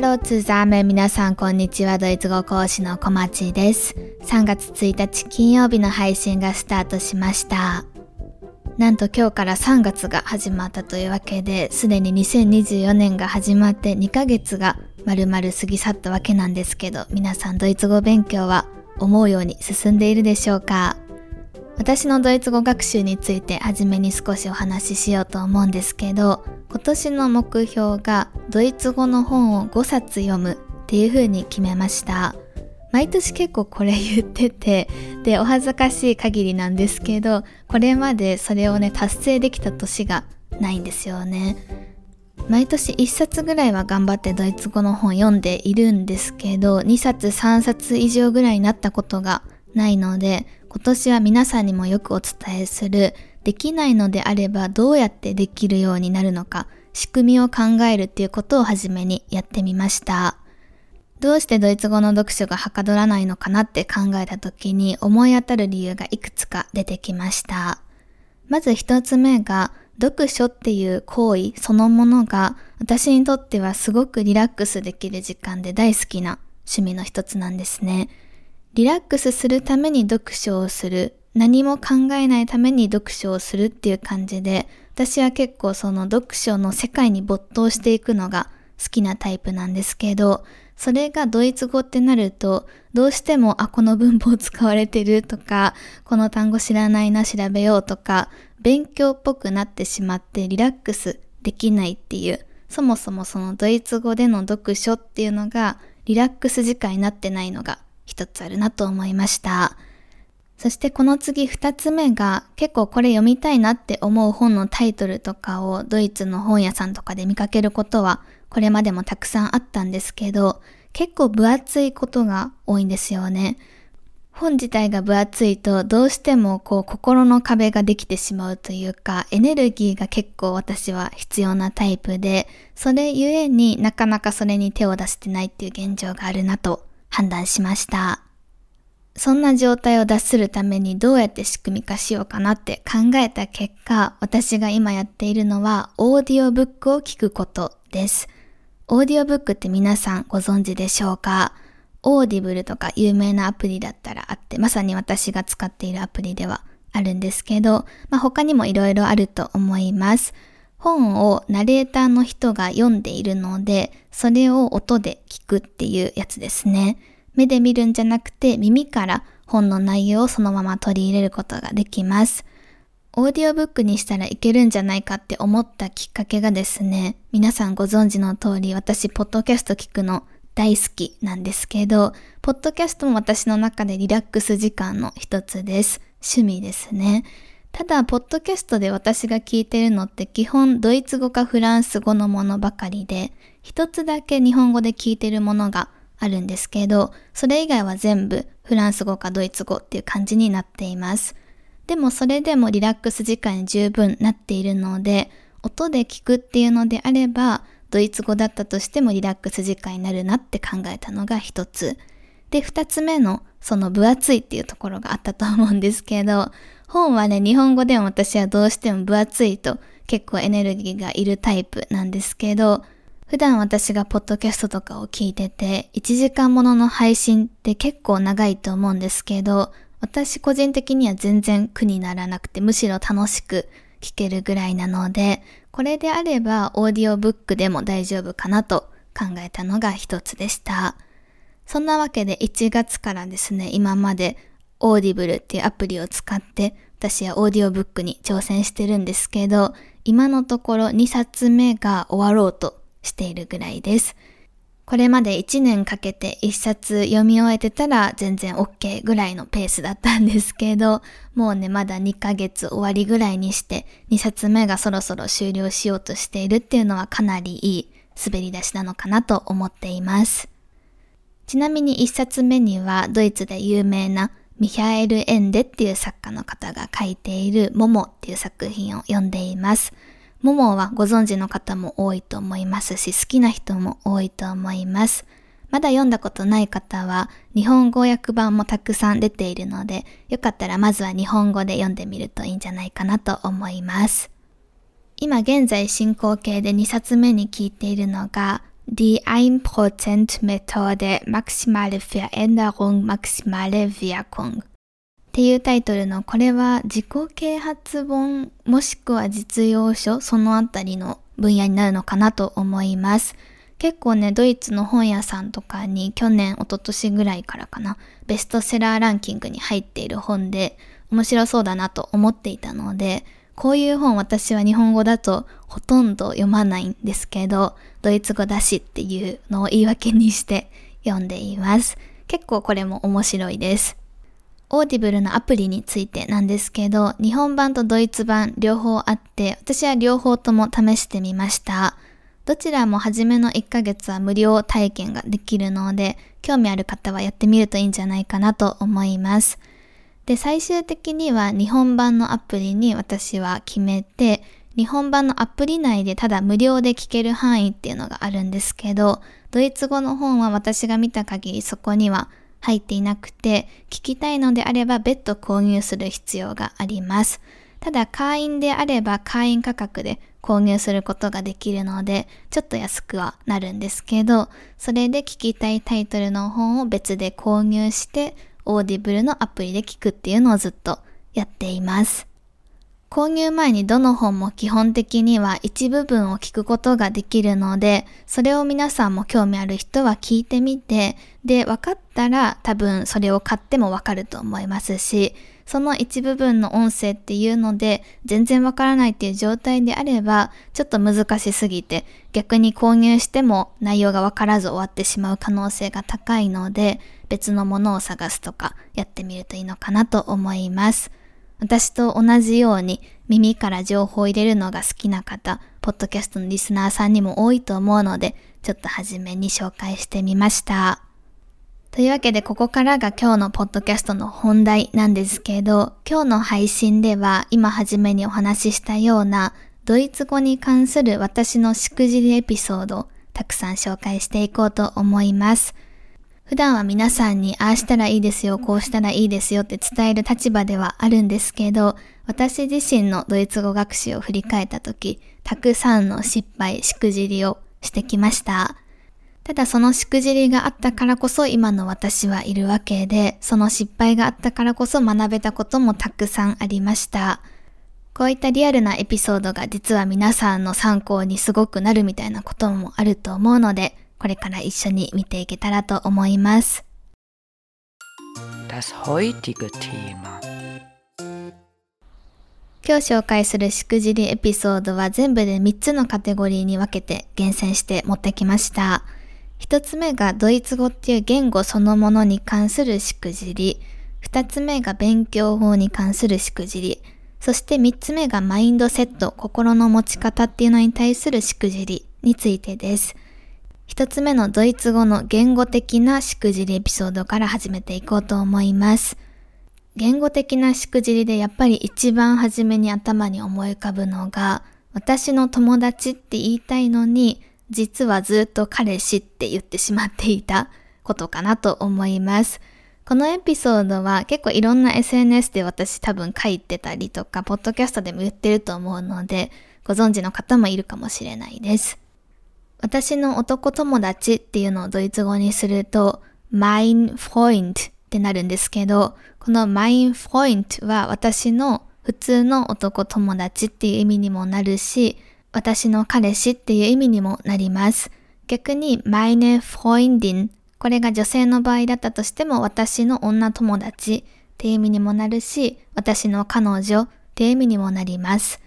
ハローツーザーメン皆さんこんにちは。ドイツ語講師の小町です。3月1日金曜日の配信がスタートしました。なんと今日から3月が始まったというわけですでに2024年が始まって2ヶ月が丸々過ぎ去ったわけなんですけど皆さんドイツ語勉強は思うように進んでいるでしょうか？私のドイツ語学習について初めに少しお話ししようと思うんですけど今年の目標がドイツ語の本を5冊読むっていう風に決めました。毎年結構これ言っててでお恥ずかしい限りなんですけどこれまでそれをね達成できた年がないんですよね。毎年1冊ぐらいは頑張ってドイツ語の本読んでいるんですけど2冊3冊以上ぐらいになったことがないので今年は皆さんにもよくお伝えするできないのであればどうやってできるようになるのか仕組みを考えるっていうことをはじめにやってみました。どうしてドイツ語の読書がはかどらないのかなって考えた時に思い当たる理由がいくつか出てきました。まず一つ目が読書っていう行為そのものが私にとってはすごくリラックスできる時間で大好きな趣味の一つなんですね。リラックスするために読書をする、何も考えないために読書をするっていう感じで、私は結構その読書の世界に没頭していくのが好きなタイプなんですけど、それがドイツ語ってなると、どうしても、あ、この文法使われてるとか、この単語知らないな、調べようとか、勉強っぽくなってしまってリラックスできないっていう、そもそもそのドイツ語での読書っていうのがリラックス時間になってないのが一つあるなと思いました。そしてこの次二つ目が結構これ読みたいなって思う本のタイトルとかをドイツの本屋さんとかで見かけることはこれまでもたくさんあったんですけど結構分厚いことが多いんですよね。本自体が分厚いとどうしてもこう心の壁ができてしまうというかエネルギーが結構私は必要なタイプでそれゆえになかなかそれに手を出してないっていう現状があるなと判断しました。そんな状態を脱するためにどうやって仕組み化しようかなって考えた結果、私が今やっているのはオーディオブックを聞くことです。オーディオブックって皆さんご存知でしょうか？オーディブルとか有名なアプリだったらあって、まさに私が使っているアプリではあるんですけど、まあ、他にもいろいろあると思います。本をナレーターの人が読んでいるので、それを音で聞くっていうやつですね。目で見るんじゃなくて耳から本の内容をそのまま取り入れることができます。オーディオブックにしたらいけるんじゃないかって思ったきっかけがですね、皆さんご存知の通り私、ポッドキャスト聞くの大好きなんですけど、ポッドキャストも私の中でリラックス時間の一つです。趣味ですね。ただ、ポッドキャストで私が聞いてるのって基本ドイツ語かフランス語のものばかりで、一つだけ日本語で聞いてるものがあるんですけど、それ以外は全部フランス語かドイツ語っていう感じになっています。でもそれでもリラックス時間に十分なっているので、音で聞くっていうのであれば、ドイツ語だったとしてもリラックス時間になるなって考えたのが一つ。で、二つ目のその分厚いっていうところがあったと思うんですけど、本はね、日本語でも私はどうしても分厚いと結構エネルギーがいるタイプなんですけど、普段私がポッドキャストとかを聞いてて、1時間ものの配信って結構長いと思うんですけど、私個人的には全然苦にならなくて、むしろ楽しく聞けるぐらいなので、これであればオーディオブックでも大丈夫かなと考えたのが一つでした。そんなわけで1月からですね、今までオーディブルっていうアプリを使って私はオーディオブックに挑戦してるんですけど、今のところ2冊目が終わろうとしているぐらいです。これまで1年かけて1冊読み終えてたら全然 OK ぐらいのペースだったんですけど、もうね、まだ2ヶ月終わりぐらいにして2冊目がそろそろ終了しようとしているっていうのはかなりいい滑り出しなのかなと思っています。ちなみに1冊目にはドイツで有名なミヒャエル・エンデっていう作家の方が書いているモモっていう作品を読んでいます。モモはご存知の方も多いと思いますし、好きな人も多いと思います。まだ読んだことない方は、日本語訳版もたくさん出ているので、よかったらまずは日本語で読んでみるといいんじゃないかなと思います。今現在進行形で2冊目に聞いているのが、Die 1% Methode Maximale Veränderung, Maximale Wirkung っていうタイトルのこれは自己啓発本もしくは実用書そのあたりの分野になるのかなと思います。結構ね、ドイツの本屋さんとかに去年、一昨年ぐらいからかな、ベストセラーランキングに入っている本で面白そうだなと思っていたので、こういう本私は日本語だとほとんど読まないんですけど、ドイツ語だしっていうのを言い訳にして読んでいます。結構これも面白いです。オーディブルのアプリについてなんですけど、日本版とドイツ版両方あって、私は両方とも試してみました。どちらも初めの1ヶ月は無料体験ができるので、興味ある方はやってみるといいんじゃないかなと思います。で、最終的には日本版のアプリに私は決めて、日本版のアプリ内でただ無料で聞ける範囲っていうのがあるんですけど、ドイツ語の本は私が見た限りそこには入っていなくて、聞きたいのであれば別途購入する必要があります。ただ会員であれば会員価格で購入することができるので、ちょっと安くはなるんですけど、それで聞きたいタイトルの本を別で購入して、オーディブルのアプリで聞くっていうのをずっとやっています。購入前にどの本も基本的には一部分を聞くことができるので、それを皆さんも興味ある人は聞いてみて、で、分かったら多分それを買ってもわかると思いますし、その一部分の音声っていうので全然わからないっていう状態であれば、ちょっと難しすぎて逆に購入しても内容がわからず終わってしまう可能性が高いので、別のものを探すとかやってみるといいのかなと思います。私と同じように耳から情報を入れるのが好きな方、ポッドキャストのリスナーさんにも多いと思うので、ちょっと初めに紹介してみました。というわけでここからが今日のポッドキャストの本題なんですけど、今日の配信では今初めにお話ししたようなドイツ語に関する私のしくじりエピソードをたくさん紹介していこうと思います。普段は皆さんにああしたらいいですよ、こうしたらいいですよって伝える立場ではあるんですけど、私自身のドイツ語学習を振り返った時、たくさんの失敗、しくじりをしてきました。ただそのしくじりがあったからこそ今の私はいるわけで、その失敗があったからこそ学べたこともたくさんありました。こういったリアルなエピソードが実は皆さんの参考にすごくなるみたいなこともあると思うので、これから一緒に見ていけたらと思います。今日紹介するしくじりエピソードは全部で3つのカテゴリーに分けて厳選して持ってきました。1つ目がドイツ語っていう言語そのものに関するしくじり。2つ目が勉強法に関するしくじり。そして3つ目がマインドセット、心の持ち方っていうのに対するしくじりについてです。一つ目のドイツ語の言語的なしくじりエピソードから始めていこうと思います。言語的なしくじりでやっぱり一番初めに頭に思い浮かぶのが、私の友達って言いたいのに、実はずっと彼氏って言ってしまっていたことかなと思います。このエピソードは結構いろんな SNS で私多分書いてたりとか、ポッドキャストでも言ってると思うので、ご存知の方もいるかもしれないです。私の男友達っていうのをドイツ語にすると、mein Freund ってなるんですけど、この mein Freund は私の普通の男友達っていう意味にもなるし、私の彼氏っていう意味にもなります。逆に meine Freundin これが女性の場合だったとしても私の女友達っていう意味にもなるし、私の彼女っていう意味にもなります。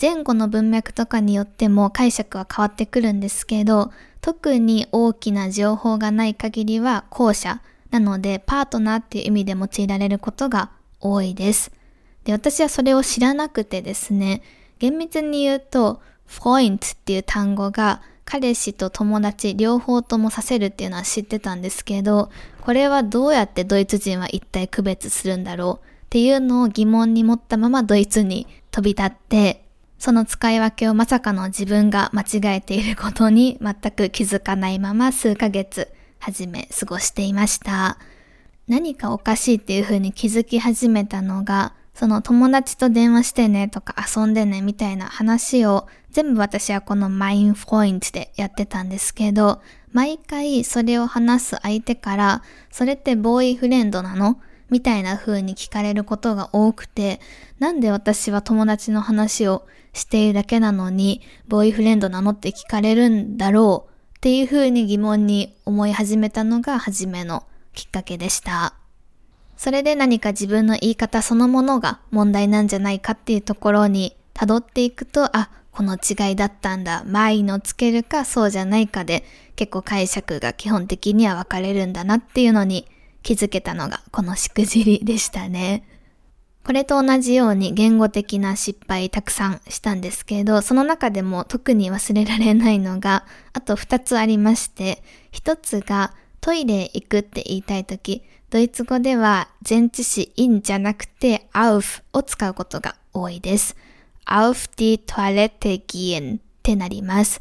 前後の文脈とかによっても解釈は変わってくるんですけど、特に大きな情報がない限りは後者なのでパートナーっていう意味で用いられることが多いです。で、私はそれを知らなくてですね、厳密に言うと、フォイントっていう単語が彼氏と友達両方ともさせるっていうのは知ってたんですけど、これはどうやってドイツ人は一体区別するんだろうっていうのを疑問に持ったままドイツに飛び立って、その使い分けをまさかの自分が間違えていることに全く気づかないまま数ヶ月始め過ごしていました。何かおかしいっていう風に気づき始めたのがその友達と電話してねとか遊んでねみたいな話を全部私はこのマインフォイントでやってたんですけど、毎回それを話す相手から、それってボーイフレンドなの？みたいな風に聞かれることが多くて、なんで私は友達の話をしているだけなのに、ボーイフレンドなのって聞かれるんだろうっていう風に疑問に思い始めたのが初めのきっかけでした。それで何か自分の言い方そのものが問題なんじゃないかっていうところに辿っていくと、あ、この違いだったんだ、マイのつけるかそうじゃないかで結構解釈が基本的には分かれるんだなっていうのに気づけたのがこのしくじりでしたね。これと同じように言語的な失敗たくさんしたんですけど、その中でも特に忘れられないのが、あと二つありまして、一つがトイレ行くって言いたいとき、ドイツ語では前置詞 in じゃなくて auf を使うことが多いです。auf die Toilette gehen ってなります。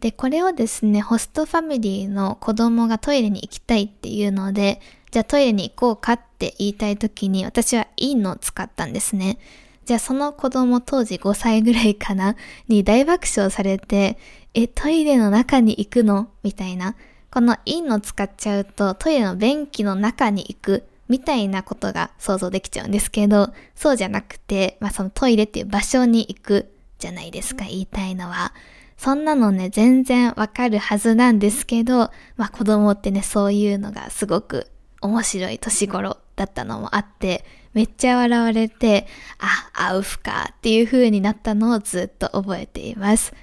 で、これをですね、ホストファミリーの子供がトイレに行きたいっていうので、じゃあトイレに行こうかっって言いたい時に私は in を使ったんですね。じゃあその子供当時5歳ぐらいかなに大爆笑されて、え、トイレの中に行くの？みたいな。この in を使っちゃうとトイレの便器の中に行く？みたいなことが想像できちゃうんですけど、そうじゃなくて、まあそのトイレっていう場所に行く？じゃないですか、言いたいのは。そんなのね、全然わかるはずなんですけど、まあ子供ってね、そういうのがすごく面白い年頃だったのもあって、めっちゃ笑われて、あ、アウフかっていう風になったのをずっと覚えています。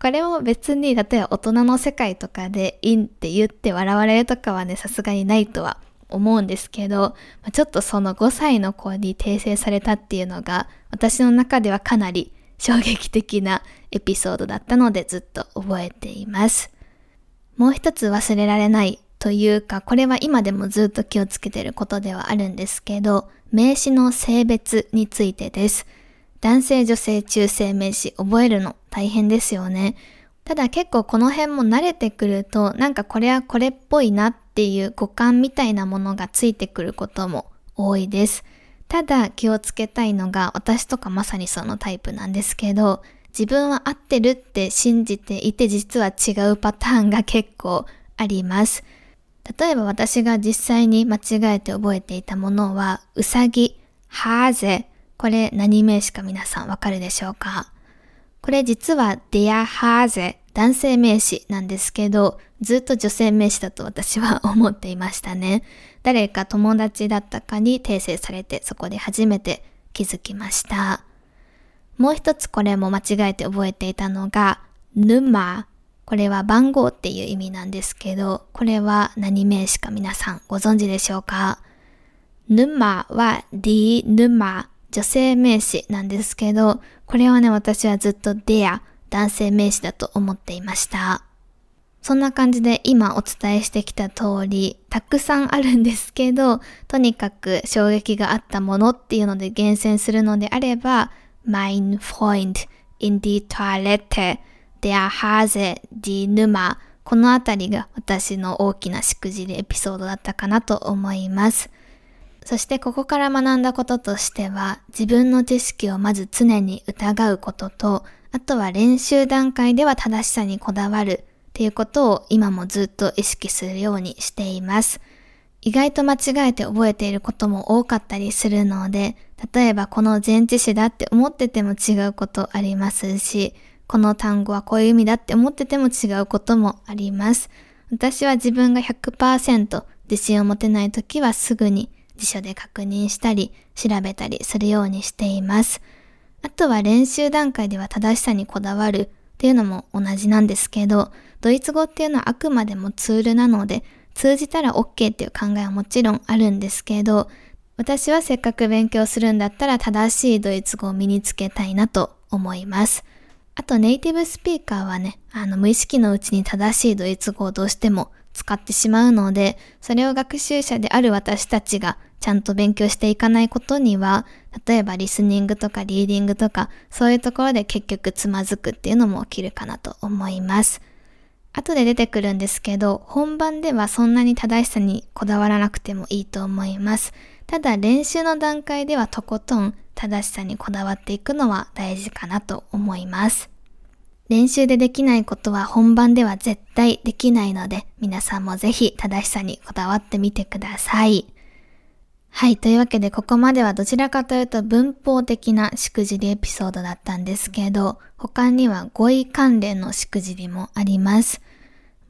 これも別に、例えば大人の世界とかで、インって言って笑われるとかはね、さすがにないとは思うんですけど、ちょっとその5歳の子に訂正されたっていうのが、私の中ではかなり衝撃的なエピソードだったのでずっと覚えています。もう一つ忘れられないというか、これは今でもずっと気をつけてることではあるんですけど、名詞の性別についてです。男性、女性、中性名詞覚えるの大変ですよね。ただ結構この辺も慣れてくると、なんかこれはこれっぽいなっていう五感みたいなものがついてくることも多いです。ただ気をつけたいのが私とかまさにそのタイプなんですけど、自分は合ってるって信じていて実は違うパターンが結構あります。例えば私が実際に間違えて覚えていたものは、うさぎ、ハーゼ。これ何名詞か皆さんわかるでしょうか？これ実はデアハーゼ、男性名詞なんですけど、ずっと女性名詞だと私は思っていましたね。誰か友達だったかに訂正されて、そこで初めて気づきました。もう一つこれも間違えて覚えていたのが、ヌマこれは番号っていう意味なんですけど、これは何名詞か皆さんご存知でしょうか？沼は D 沼、女性名詞なんですけど、これはね、私はずっと there、男性名詞だと思っていました。そんな感じで今お伝えしてきた通り、たくさんあるんですけど、とにかく衝撃があったものっていうので厳選するのであれば、mein Freund in die Toilette der Hase, die Nummer このあたりが私の大きなしくじりエピソードだったかなと思います。そしてここから学んだこととしては、自分の知識をまず常に疑うことと、あとは練習段階では正しさにこだわるっていうことを今もずっと意識するようにしています。意外と間違えて覚えていることも多かったりするので、例えばこの前置詞だって思ってても違うことありますし、この単語はこういう意味だって思ってても違うこともあります。私は自分が100%自信を持てない時はすぐに辞書で確認したり調べたりするようにしています。あとは練習段階では正しさにこだわるっていうのも同じなんですけど、ドイツ語っていうのはあくまでもツールなので、通じたら OK っていう考えはもちろんあるんですけど、私はせっかく勉強するんだったら正しいドイツ語を身につけたいなと思います。あとネイティブスピーカーはね、あの無意識のうちに正しいドイツ語をどうしても使ってしまうので、それを学習者である私たちがちゃんと勉強していかないことには、例えばリスニングとかリーディングとか、そういうところで結局つまずくっていうのも起きるかなと思います。後で出てくるんですけど、本番ではそんなに正しさにこだわらなくてもいいと思います。ただ練習の段階ではとことん正しさにこだわっていくのは大事かなと思います。練習でできないことは本番では絶対できないので、皆さんもぜひ正しさにこだわってみてください。はい。というわけで、ここまではどちらかというと文法的なしくじりエピソードだったんですけど、他には語彙関連のしくじりもあります。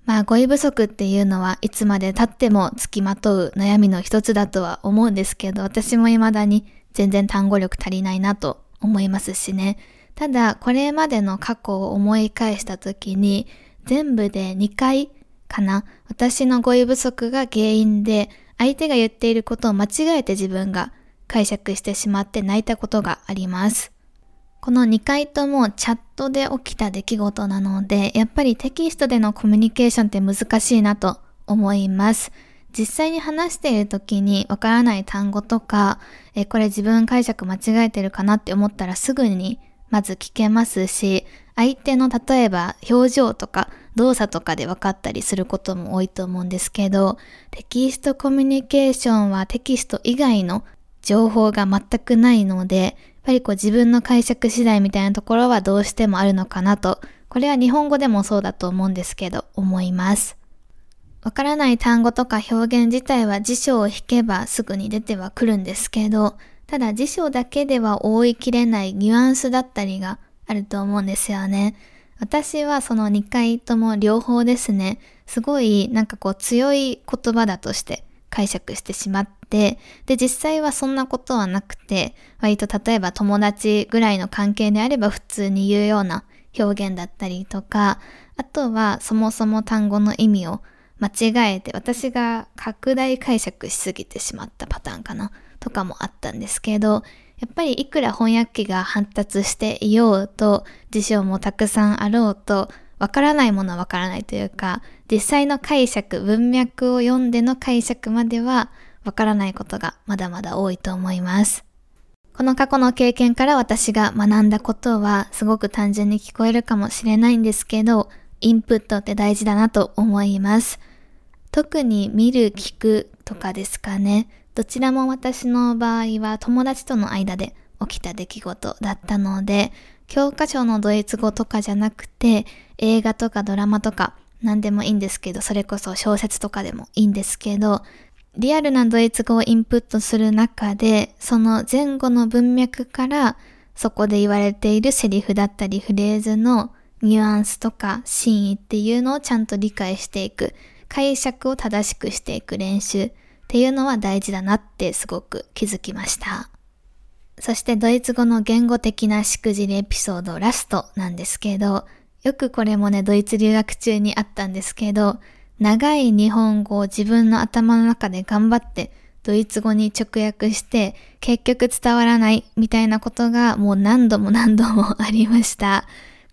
まあ、語彙不足っていうのはいつまで経っても付きまとう悩みの一つだとは思うんですけど、私も未だに全然単語力足りないなと思いますしね。ただ、これまでの過去を思い返した時に、全部で2回かな、私の語彙不足が原因で、相手が言っていることを間違えて自分が解釈してしまって泣いたことがあります。この2回ともチャットで起きた出来事なので、やっぱりテキストでのコミュニケーションって難しいなと思います。実際に話している時にわからない単語とか、えこれ自分解釈間違えてるかなって思ったらすぐにまず聞けますし、相手の例えば表情とか動作とかで分かったりすることも多いと思うんですけど、テキストコミュニケーションはテキスト以外の情報が全くないので、やっぱりこう自分の解釈次第みたいなところはどうしてもあるのかなと、これは日本語でもそうだと思うんですけど、思います。わからない単語とか表現自体は辞書を引けばすぐに出てはくるんですけど、ただ辞書だけでは覆いきれないニュアンスだったりがあると思うんですよね。私はその2回とも両方ですね、すごいなんかこう強い言葉だとして解釈してしまって、で実際はそんなことはなくて、割と例えば友達ぐらいの関係であれば普通に言うような表現だったりとか、あとはそもそも単語の意味を間違えて私が拡大解釈しすぎてしまったパターンかなとかもあったんですけど、やっぱりいくら翻訳機が発達していようと、辞書もたくさんあろうと、わからないものはわからないというか、実際の解釈、文脈を読んでの解釈まではわからないことがまだまだ多いと思います。この過去の経験から私が学んだことはすごく単純に聞こえるかもしれないんですけど、インプットって大事だなと思います。特に見る、聞くとかですかね。どちらも私の場合は友達との間で起きた出来事だったので、教科書のドイツ語とかじゃなくて、映画とかドラマとか何でもいいんですけど、それこそ小説とかでもいいんですけど、リアルなドイツ語をインプットする中で、その前後の文脈からそこで言われているセリフだったりフレーズのニュアンスとか真意っていうのをちゃんと理解していく、解釈を正しくしていく練習っていうのは大事だなってすごく気づきました。そしてドイツ語の言語的なしくじりエピソードラストなんですけど、よくこれもね、ドイツ留学中にあったんですけど、長い日本語を自分の頭の中で頑張ってドイツ語に直訳して結局伝わらないみたいなことがもう何度も何度もありました。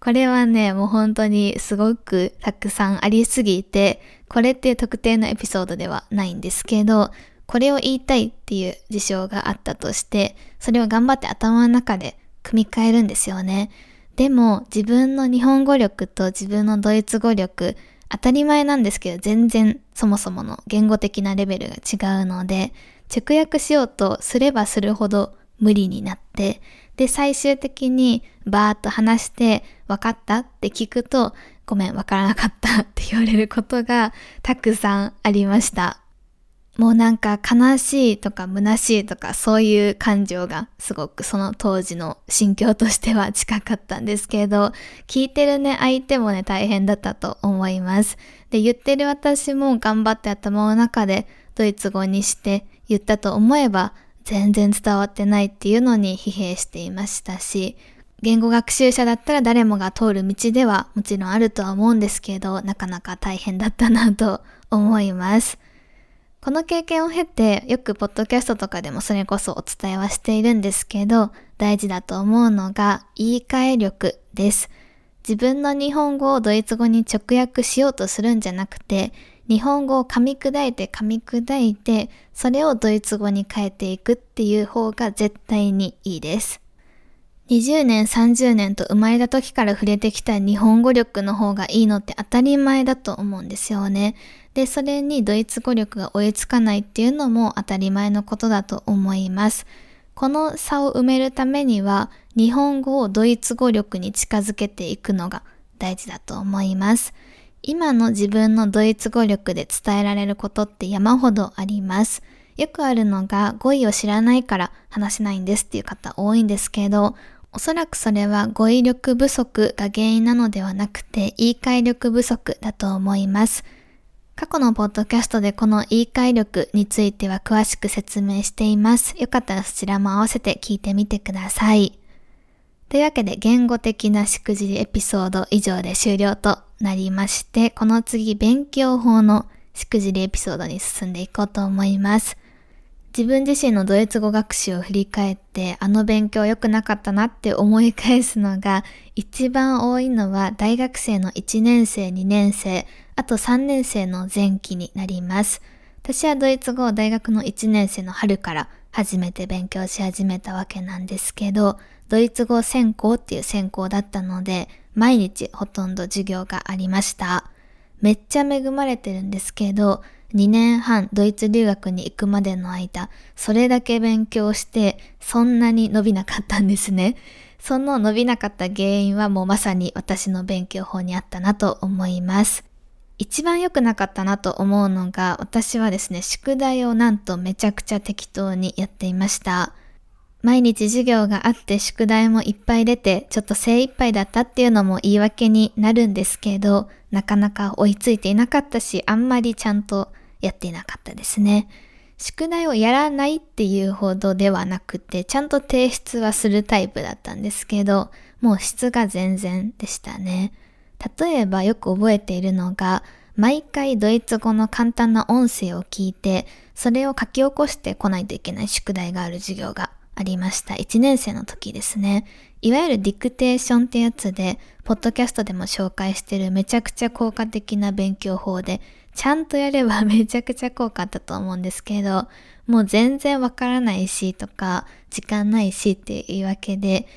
これはね、もう本当にすごくたくさんありすぎて、これっていう特定のエピソードではないんですけど、これを言いたいっていう事象があったとして、それを頑張って頭の中で組み替えるんですよね。でも自分の日本語力と自分のドイツ語力、当たり前なんですけど全然そもそもの言語的なレベルが違うので、直訳しようとすればするほど無理になって、で、最終的にバーッと話して、分かったって聞くと、ごめん、分からなかったって言われることがたくさんありました。もうなんか悲しいとか虚しいとかそういう感情がすごくその当時の心境としては近かったんですけど、聞いてるね、相手もね、大変だったと思います。で、言ってる私も頑張って頭の中でドイツ語にして言ったと思えば、全然伝わってないっていうのに疲弊していましたし、言語学習者だったら誰もが通る道ではもちろんあるとは思うんですけど、なかなか大変だったなと思います。この経験を経て、よくポッドキャストとかでもそれこそお伝えはしているんですけど、大事だと思うのが言い換え力です。自分の日本語をドイツ語に直訳しようとするんじゃなくて、日本語を噛み砕いて噛み砕いて、それをドイツ語に変えていくっていう方が絶対にいいです。20年、30年と生まれた時から触れてきた日本語力の方がいいのって当たり前だと思うんですよね。で、それにドイツ語力が追いつかないっていうのも当たり前のことだと思います。この差を埋めるためには日本語をドイツ語力に近づけていくのが大事だと思います。今の自分のドイツ語力で伝えられることって山ほどあります。よくあるのが語彙を知らないから話せないんですっていう方多いんですけど、おそらくそれは語彙力不足が原因なのではなくて言い換え力不足だと思います。過去のポッドキャストでこの言い換え力については詳しく説明しています。よかったらそちらも合わせて聞いてみてください。というわけで言語的なしくじりエピソード以上で終了となりまして、この次勉強法のしくじりエピソードに進んでいこうと思います。自分自身のドイツ語学習を振り返ってあの勉強良くなかったなって思い返すのが一番多いのは大学生の1年生、2年生、あと3年生の前期になります。私はドイツ語を大学の1年生の春から初めて勉強し始めたわけなんですけど、ドイツ語専攻っていう専攻だったので、毎日ほとんど授業がありました。めっちゃ恵まれてるんですけど、2年半ドイツ留学に行くまでの間、それだけ勉強して、そんなに伸びなかったんですね。その伸びなかった原因はもうまさに私の勉強法にあったなと思います。一番良くなかったなと思うのが、私はですね、宿題をなんとめちゃくちゃ適当にやっていました。毎日授業があって宿題もいっぱい出て、ちょっと精一杯だったっていうのも言い訳になるんですけど、なかなか追いついていなかったし、あんまりちゃんとやっていなかったですね。宿題をやらないっていうほどではなくて、ちゃんと提出はするタイプだったんですけど、もう質が全然でしたね。例えばよく覚えているのが、毎回ドイツ語の簡単な音声を聞いて、それを書き起こしてこないといけない宿題がある授業がありました。1年生の時ですね。いわゆるディクテーションってやつで、ポッドキャストでも紹介してるめちゃくちゃ効果的な勉強法で、ちゃんとやれば めちゃくちゃ効果あったと思うんですけど、もう全然わからないしとか、時間ないしっていうわけで、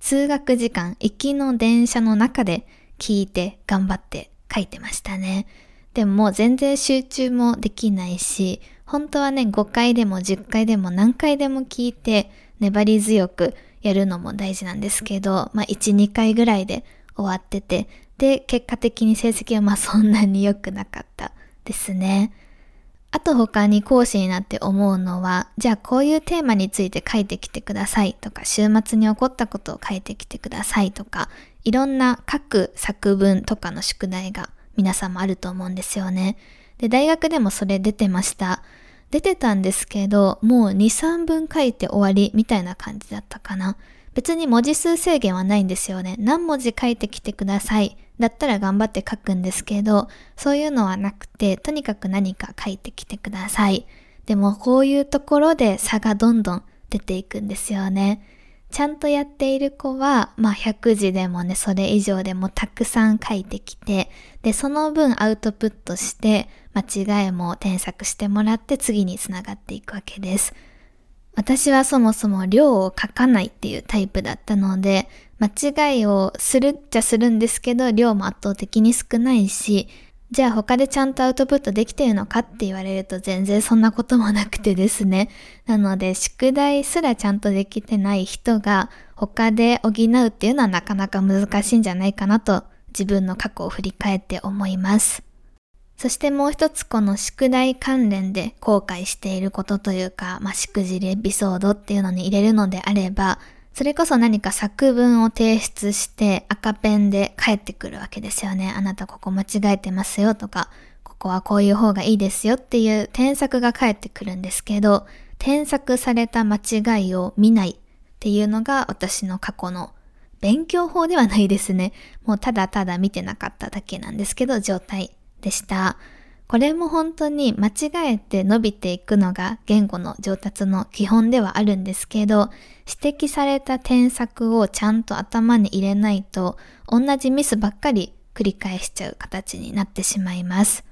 通学時間、行きの電車の中で聞いて頑張って書いてましたね。でももう全然集中もできないし、本当はね、5回でも10回でも何回でも聞いて、粘り強くやるのも大事なんですけど、まあ1、2回ぐらいで終わってて、で、結果的に成績はまあそんなに良くなかったですね。あと他に講師になって思うのは、じゃあこういうテーマについて書いてきてくださいとか、週末に起こったことを書いてきてくださいとか、いろんな各作文とかの宿題が皆さんもあると思うんですよね。で、大学でもそれ出てました。出てたんですけど、もう2、3分書いて終わりみたいな感じだったかな。別に文字数制限はないんですよね。何文字書いてきてください。だったら頑張って書くんですけど、そういうのはなくて、とにかく何か書いてきてください。でもこういうところで差がどんどん出ていくんですよね。ちゃんとやっている子は、まあ100字でもね、それ以上でもたくさん書いてきて、で、その分アウトプットして、間違いも添削してもらって次につながっていくわけです。私はそもそも量を書かないっていうタイプだったので、間違いをするっちゃするんですけど、量も圧倒的に少ないし、じゃあ他でちゃんとアウトプットできてるのかって言われると全然そんなこともなくてですね。なので宿題すらちゃんとできてない人が他で補うっていうのはなかなか難しいんじゃないかなと自分の過去を振り返って思います。そしてもう一つこの宿題関連で後悔していることというか、まあ、しくじりエピソードっていうのに入れるのであれば、それこそ何か作文を提出して赤ペンで返ってくるわけですよね。あなたここ間違えてますよとか、ここはこういう方がいいですよっていう添削が返ってくるんですけど、添削された間違いを見ないっていうのが私の過去の勉強法ではないですね。もうただただ見てなかっただけなんですけど、状態でした。これも本当に間違えて伸びていくのが言語の上達の基本ではあるんですけど、指摘された添削をちゃんと頭に入れないと、同じミスばっかり繰り返しちゃう形になってしまいます。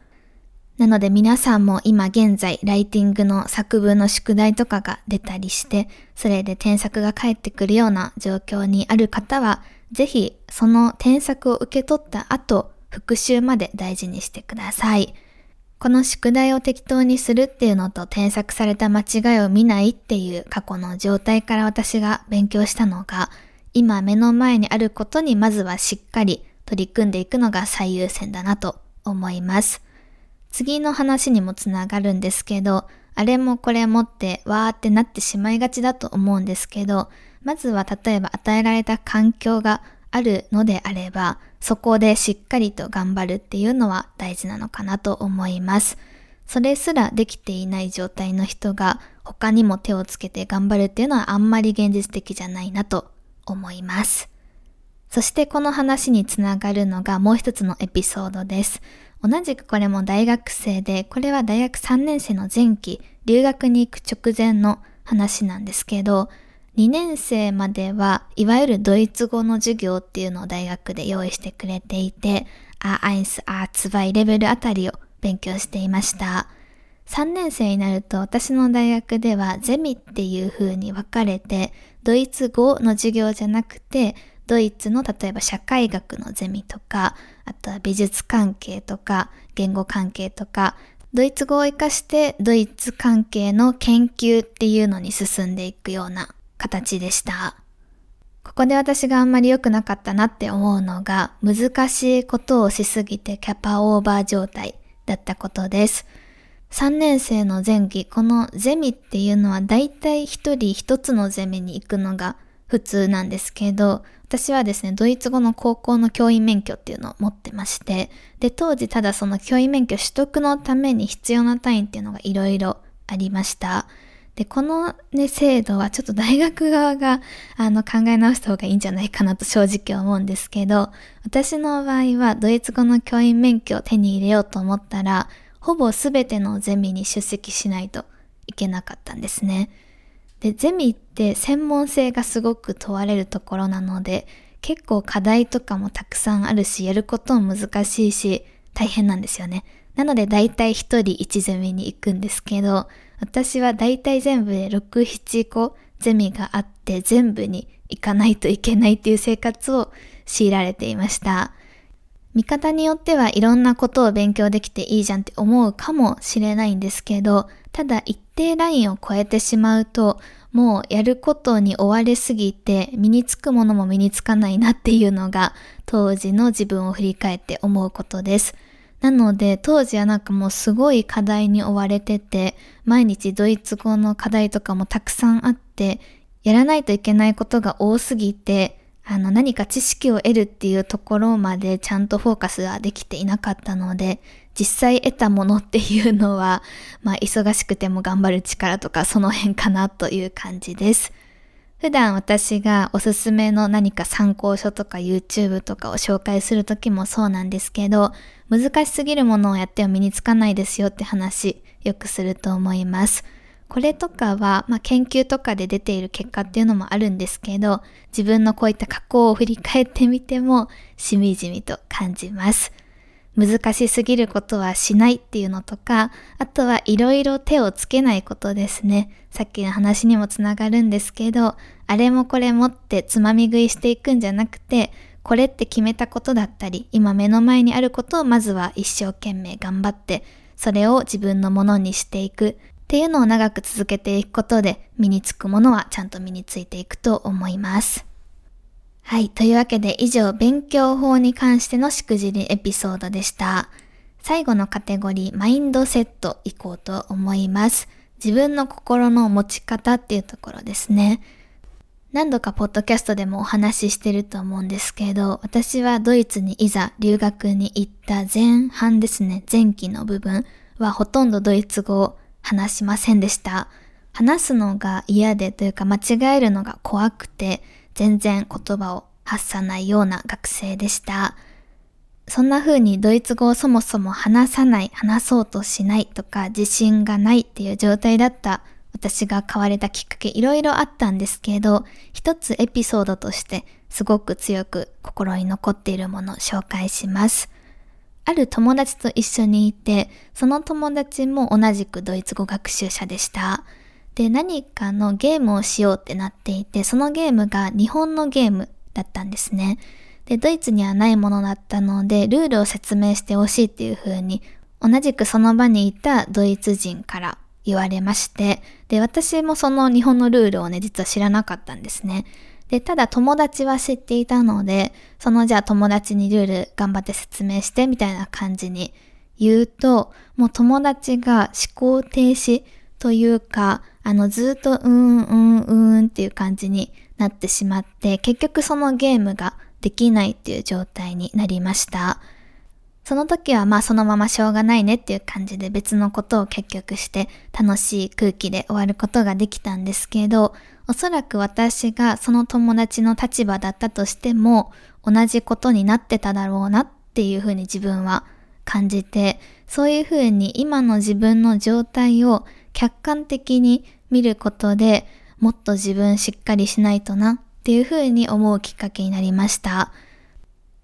なので皆さんも今現在ライティングの作文の宿題とかが出たりして、それで添削が返ってくるような状況にある方は、ぜひその添削を受け取った後、復習まで大事にしてください。この宿題を適当にするっていうのと添削された間違いを見ないっていう過去の状態から私が勉強したのが、今目の前にあることにまずはしっかり取り組んでいくのが最優先だなと思います。次の話にもつながるんですけど、あれもこれもってわーってなってしまいがちだと思うんですけど、まずは例えば与えられた環境があるのであれば、そこでしっかりと頑張るっていうのは大事なのかなと思います。それすらできていない状態の人が他にも手をつけて頑張るっていうのはあんまり現実的じゃないなと思います。そしてこの話につながるのがもう一つのエピソードです。同じくこれも大学生で、これは大学3年生の前期、留学に行く直前の話なんですけど、2年生まではいわゆるドイツ語の授業っていうのを大学で用意してくれていて、アーアイス、アーツバイレベルあたりを勉強していました。3年生になると私の大学ではゼミっていう風に分かれて、ドイツ語の授業じゃなくて、ドイツの例えば社会学のゼミとか、あとは美術関係とか、言語関係とか、ドイツ語を活かしてドイツ関係の研究っていうのに進んでいくような形でした。ここで私があんまり良くなかったなって思うのが、難しいことをしすぎてキャパオーバー状態だったことです。3年生の前期、このゼミっていうのは大体一人一つのゼミに行くのが普通なんですけど、私はですね、ドイツ語の高校の教員免許っていうのを持ってまして、で、当時ただその教員免許取得のために必要な単位っていうのがいろいろありました。で、このね、制度はちょっと大学側が、あの、考え直した方がいいんじゃないかなと正直思うんですけど、私の場合はドイツ語の教員免許を手に入れようと思ったら、ほぼすべてのゼミに出席しないといけなかったんですね。で、ゼミって専門性がすごく問われるところなので、結構課題とかもたくさんあるし、やることも難しいし、大変なんですよね。なので大体一人一ゼミに行くんですけど、私は大体全部で6、7個ゼミがあって全部に行かないといけないっていう生活を強いられていました。見方によってはいろんなことを勉強できていいじゃんって思うかもしれないんですけど、ただ一定ラインを超えてしまうと、もうやることに追われすぎて身につくものも身につかないなっていうのが当時の自分を振り返って思うことです。なので当時はなんかもうすごい課題に追われてて、毎日ドイツ語の課題とかもたくさんあって、やらないといけないことが多すぎて、あの何か知識を得るっていうところまでちゃんとフォーカスはできていなかったので、実際得たものっていうのは、まあ忙しくても頑張る力とかその辺かなという感じです。普段私がおすすめの何か参考書とか YouTube とかを紹介するときもそうなんですけど、難しすぎるものをやっては身につかないですよって話よくすると思います。これとかは、まあ、研究とかで出ている結果っていうのもあるんですけど、自分のこういった過去を振り返ってみても、しみじみと感じます。難しすぎることはしないっていうのとか、あとはいろいろ手をつけないことですね。さっきの話にもつながるんですけど、あれもこれもってつまみ食いしていくんじゃなくて、これって決めたことだったり、今目の前にあることをまずは一生懸命頑張って、それを自分のものにしていくっていうのを長く続けていくことで、身につくものはちゃんと身についていくと思います。はい。というわけで以上、勉強法に関してのしくじりエピソードでした。最後のカテゴリー、マインドセットいこうと思います。自分の心の持ち方っていうところですね。何度かポッドキャストでもお話ししてると思うんですけど、私はドイツにいざ留学に行った前半ですね、前期の部分はほとんどドイツ語を話しませんでした。話すのが嫌でというか間違えるのが怖くて、全然言葉を発さないような学生でした。そんな風にドイツ語をそもそも話さない、話そうとしないとか自信がないっていう状態だった私が変われたきっかけいろいろあったんですけど、一つエピソードとしてすごく強く心に残っているものを紹介します。ある友達と一緒にいて、その友達も同じくドイツ語学習者でした。で、何かのゲームをしようってなっていて、そのゲームが日本のゲームだったんですね。で、ドイツにはないものだったので、ルールを説明してほしいっていう風に同じくその場にいたドイツ人から言われまして、で、私もその日本のルールをね、実は知らなかったんですね。で、ただ友達は知っていたので、そのじゃあ友達にルール頑張って説明してみたいな感じに言うと、もう友達が思考停止というか、あのずっとうーんうーんうーんっていう感じになってしまって、結局そのゲームができないっていう状態になりました。その時はまあそのまましょうがないねっていう感じで別のことを結局して楽しい空気で終わることができたんですけど、おそらく私がその友達の立場だったとしても同じことになってただろうなっていうふうに自分は感じて、そういうふうに今の自分の状態を客観的に見ることでもっと自分しっかりしないとなっていうふうに思うきっかけになりました。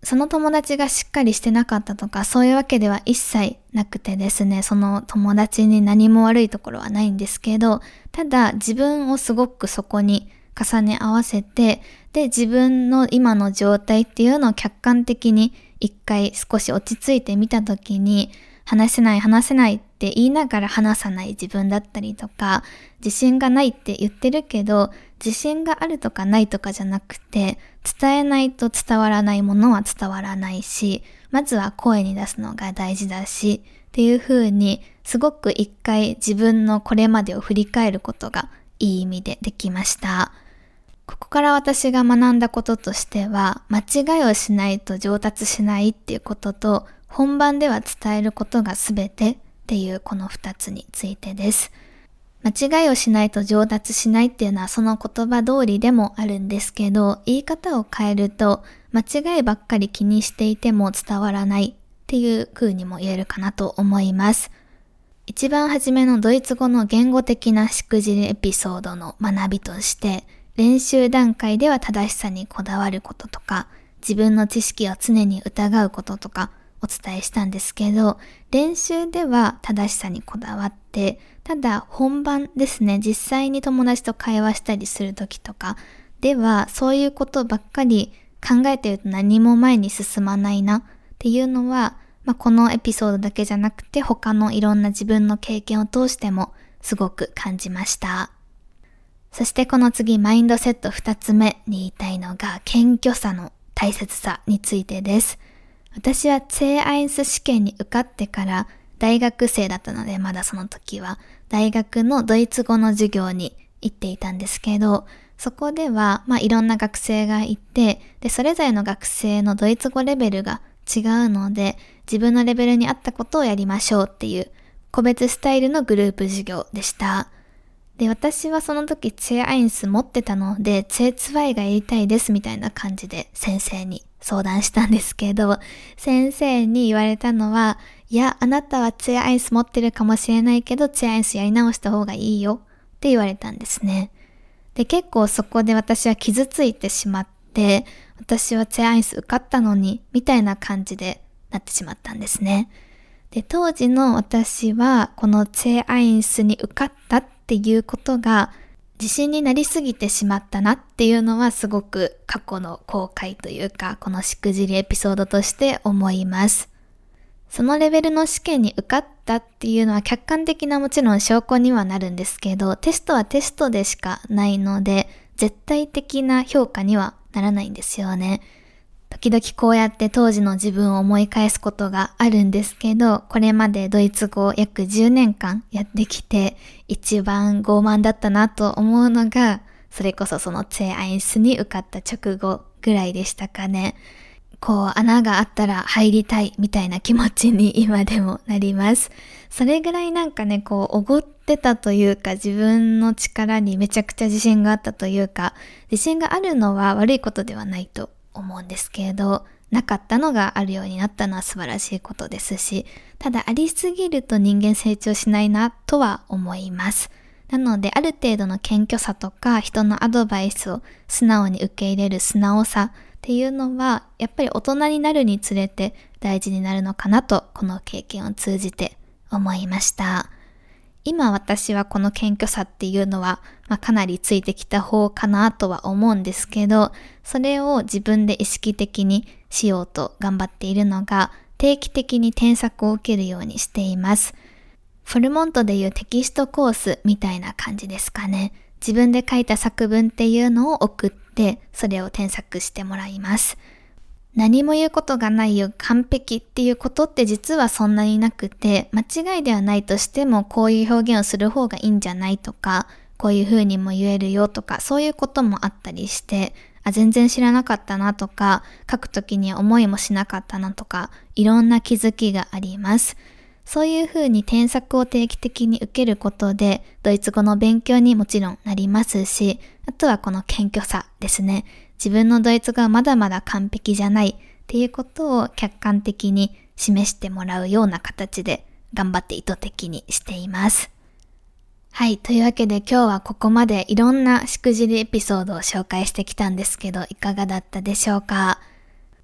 その友達がしっかりしてなかったとか、そういうわけでは一切なくてですね、その友達に何も悪いところはないんですけど、ただ自分をすごくそこに重ね合わせて、で、自分の今の状態っていうのを客観的に一回少し落ち着いてみたときに、話せない話せないって言いながら話さない自分だったりとか、自信がないって言ってるけど、自信があるとかないとかじゃなくて、伝えないと伝わらないものは伝わらないし、まずは声に出すのが大事だし、っていう風に、すごく一回自分のこれまでを振り返ることがいい意味でできました。ここから私が学んだこととしては、間違いをしないと上達しないっていうことと、本番では伝えることが全てっていうこの二つについてです。間違いをしないと上達しないっていうのはその言葉通りでもあるんですけど、言い方を変えると、間違いばっかり気にしていても伝わらないっていう風にも言えるかなと思います。一番初めのドイツ語の言語的なしくじりエピソードの学びとして、練習段階では正しさにこだわることとか、自分の知識を常に疑うこととかお伝えしたんですけど、練習では正しさにこだわって、ただ本番ですね、実際に友達と会話したりする時とかでは、そういうことばっかり考えてると何も前に進まないなっていうのは、まあ、このエピソードだけじゃなくて他のいろんな自分の経験を通してもすごく感じました。そしてこの次、マインドセット二つ目に言いたいのが、謙虚さの大切さについてです。私はツェアインス試験に受かってから大学生だったので、まだその時は大学のドイツ語の授業に行っていたんですけど、そこでは、まあ、いろんな学生がいて、で、それぞれの学生のドイツ語レベルが違うので、自分のレベルに合ったことをやりましょうっていう個別スタイルのグループ授業でした。で、私はその時ツェアインス持ってたので、ツェーツワイがやりたいですみたいな感じで先生に相談したんですけど、先生に言われたのは、いや、あなたはツヤアイス持ってるかもしれないけど、ツヤアイスやり直した方がいいよって言われたんですね。で、結構そこで私は傷ついてしまって、私はツヤアイス受かったのに、みたいな感じでなってしまったんですね。で、当時の私は、このツェアインスに受かったっていうことが、自信になりすぎてしまったなっていうのはすごく過去の後悔というか、このしくじりエピソードとして思います。そのレベルの試験に受かったっていうのは客観的なもちろん証拠にはなるんですけど、テストはテストでしかないので、絶対的な評価にはならないんですよね。時々こうやって当時の自分を思い返すことがあるんですけど、これまでドイツ語を約10年間やってきて、一番傲慢だったなと思うのが、それこそそのツェアインスに受かった直後ぐらいでしたかね。こう穴があったら入りたいみたいな気持ちに今でもなります。それぐらいなんかね、こう、おごってたというか、自分の力にめちゃくちゃ自信があったというか、自信があるのは悪いことではないと思うんですけれど、なかったのがあるようになったのは素晴らしいことですし、ただありすぎると人間成長しないなとは思います。なので、ある程度の謙虚さとか、人のアドバイスを素直に受け入れる素直さっていうのは、やっぱり大人になるにつれて大事になるのかなと、この経験を通じて思いました。今私はこの謙虚さっていうのは、まあ、かなりついてきた方かなとは思うんですけど、それを自分で意識的にしようと頑張っているのが、定期的に添削を受けるようにしています。フォルモントでいうテキストコースみたいな感じですかね。自分で書いた作文っていうのを送って、それを添削してもらいます。何も言うことがないよ、完璧っていうことって実はそんなになくて、間違いではないとしてもこういう表現をする方がいいんじゃないとか、こういう風にも言えるよとか、そういうこともあったりして、あ、全然知らなかったなとか、書くときに思いもしなかったなとか、いろんな気づきがあります。そういうふうに添削を定期的に受けることで、ドイツ語の勉強にもちろんなりますし、あとはこの謙虚さですね。自分のドイツ語はまだまだ完璧じゃないっていうことを客観的に示してもらうような形で頑張って意図的にしています。はい。というわけで今日はここまでいろんなしくじりエピソードを紹介してきたんですけど、いかがだったでしょうか？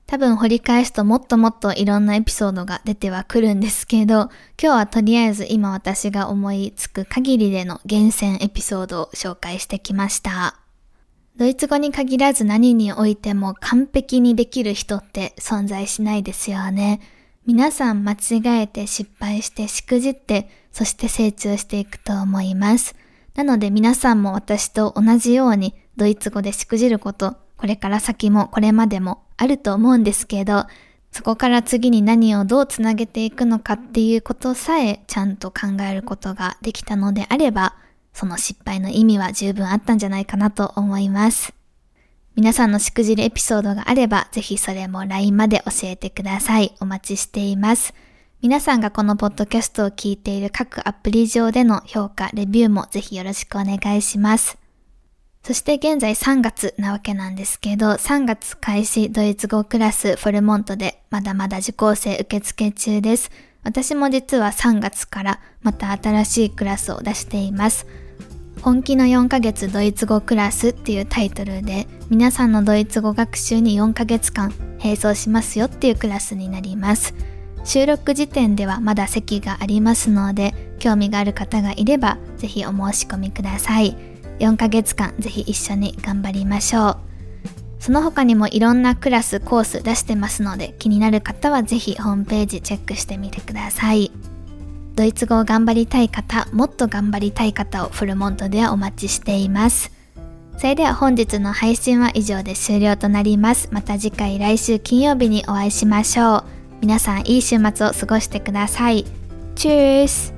多分掘り返すともっともっといろんなエピソードが出てはくるんですけど、今日はとりあえず今私が思いつく限りでの厳選エピソードを紹介してきました。ドイツ語に限らず何においても完璧にできる人って存在しないですよね。皆さん間違えて失敗してしくじって、そして成長していくと思います。なので皆さんも私と同じようにドイツ語でしくじること、これから先もこれまでもあると思うんですけど、そこから次に何をどうつなげていくのかっていうことさえちゃんと考えることができたのであれば、その失敗の意味は十分あったんじゃないかなと思います。皆さんのしくじるエピソードがあれば、ぜひそれも LINE まで教えてください。お待ちしています。皆さんがこのポッドキャストを聞いている各アプリ上での評価、レビューもぜひよろしくお願いします。そして現在3月なわけなんですけど、3月開始ドイツ語クラスフォルモントでまだまだ受講生受付中です。私も実は3月からまた新しいクラスを出しています。本気の4ヶ月ドイツ語クラスっていうタイトルで皆さんのドイツ語学習に4ヶ月間並走しますよっていうクラスになります。収録時点ではまだ席がありますので興味がある方がいればぜひお申し込みください。4ヶ月間ぜひ一緒に頑張りましょう。その他にもいろんなクラス、コース出してますので気になる方はぜひホームページチェックしてみてください。ドイツ語を頑張りたい方、もっと頑張りたい方をフルモントではお待ちしています。それでは本日の配信は以上で終了となります。また次回来週金曜日にお会いしましょう。皆さんいい週末を過ごしてください。チュース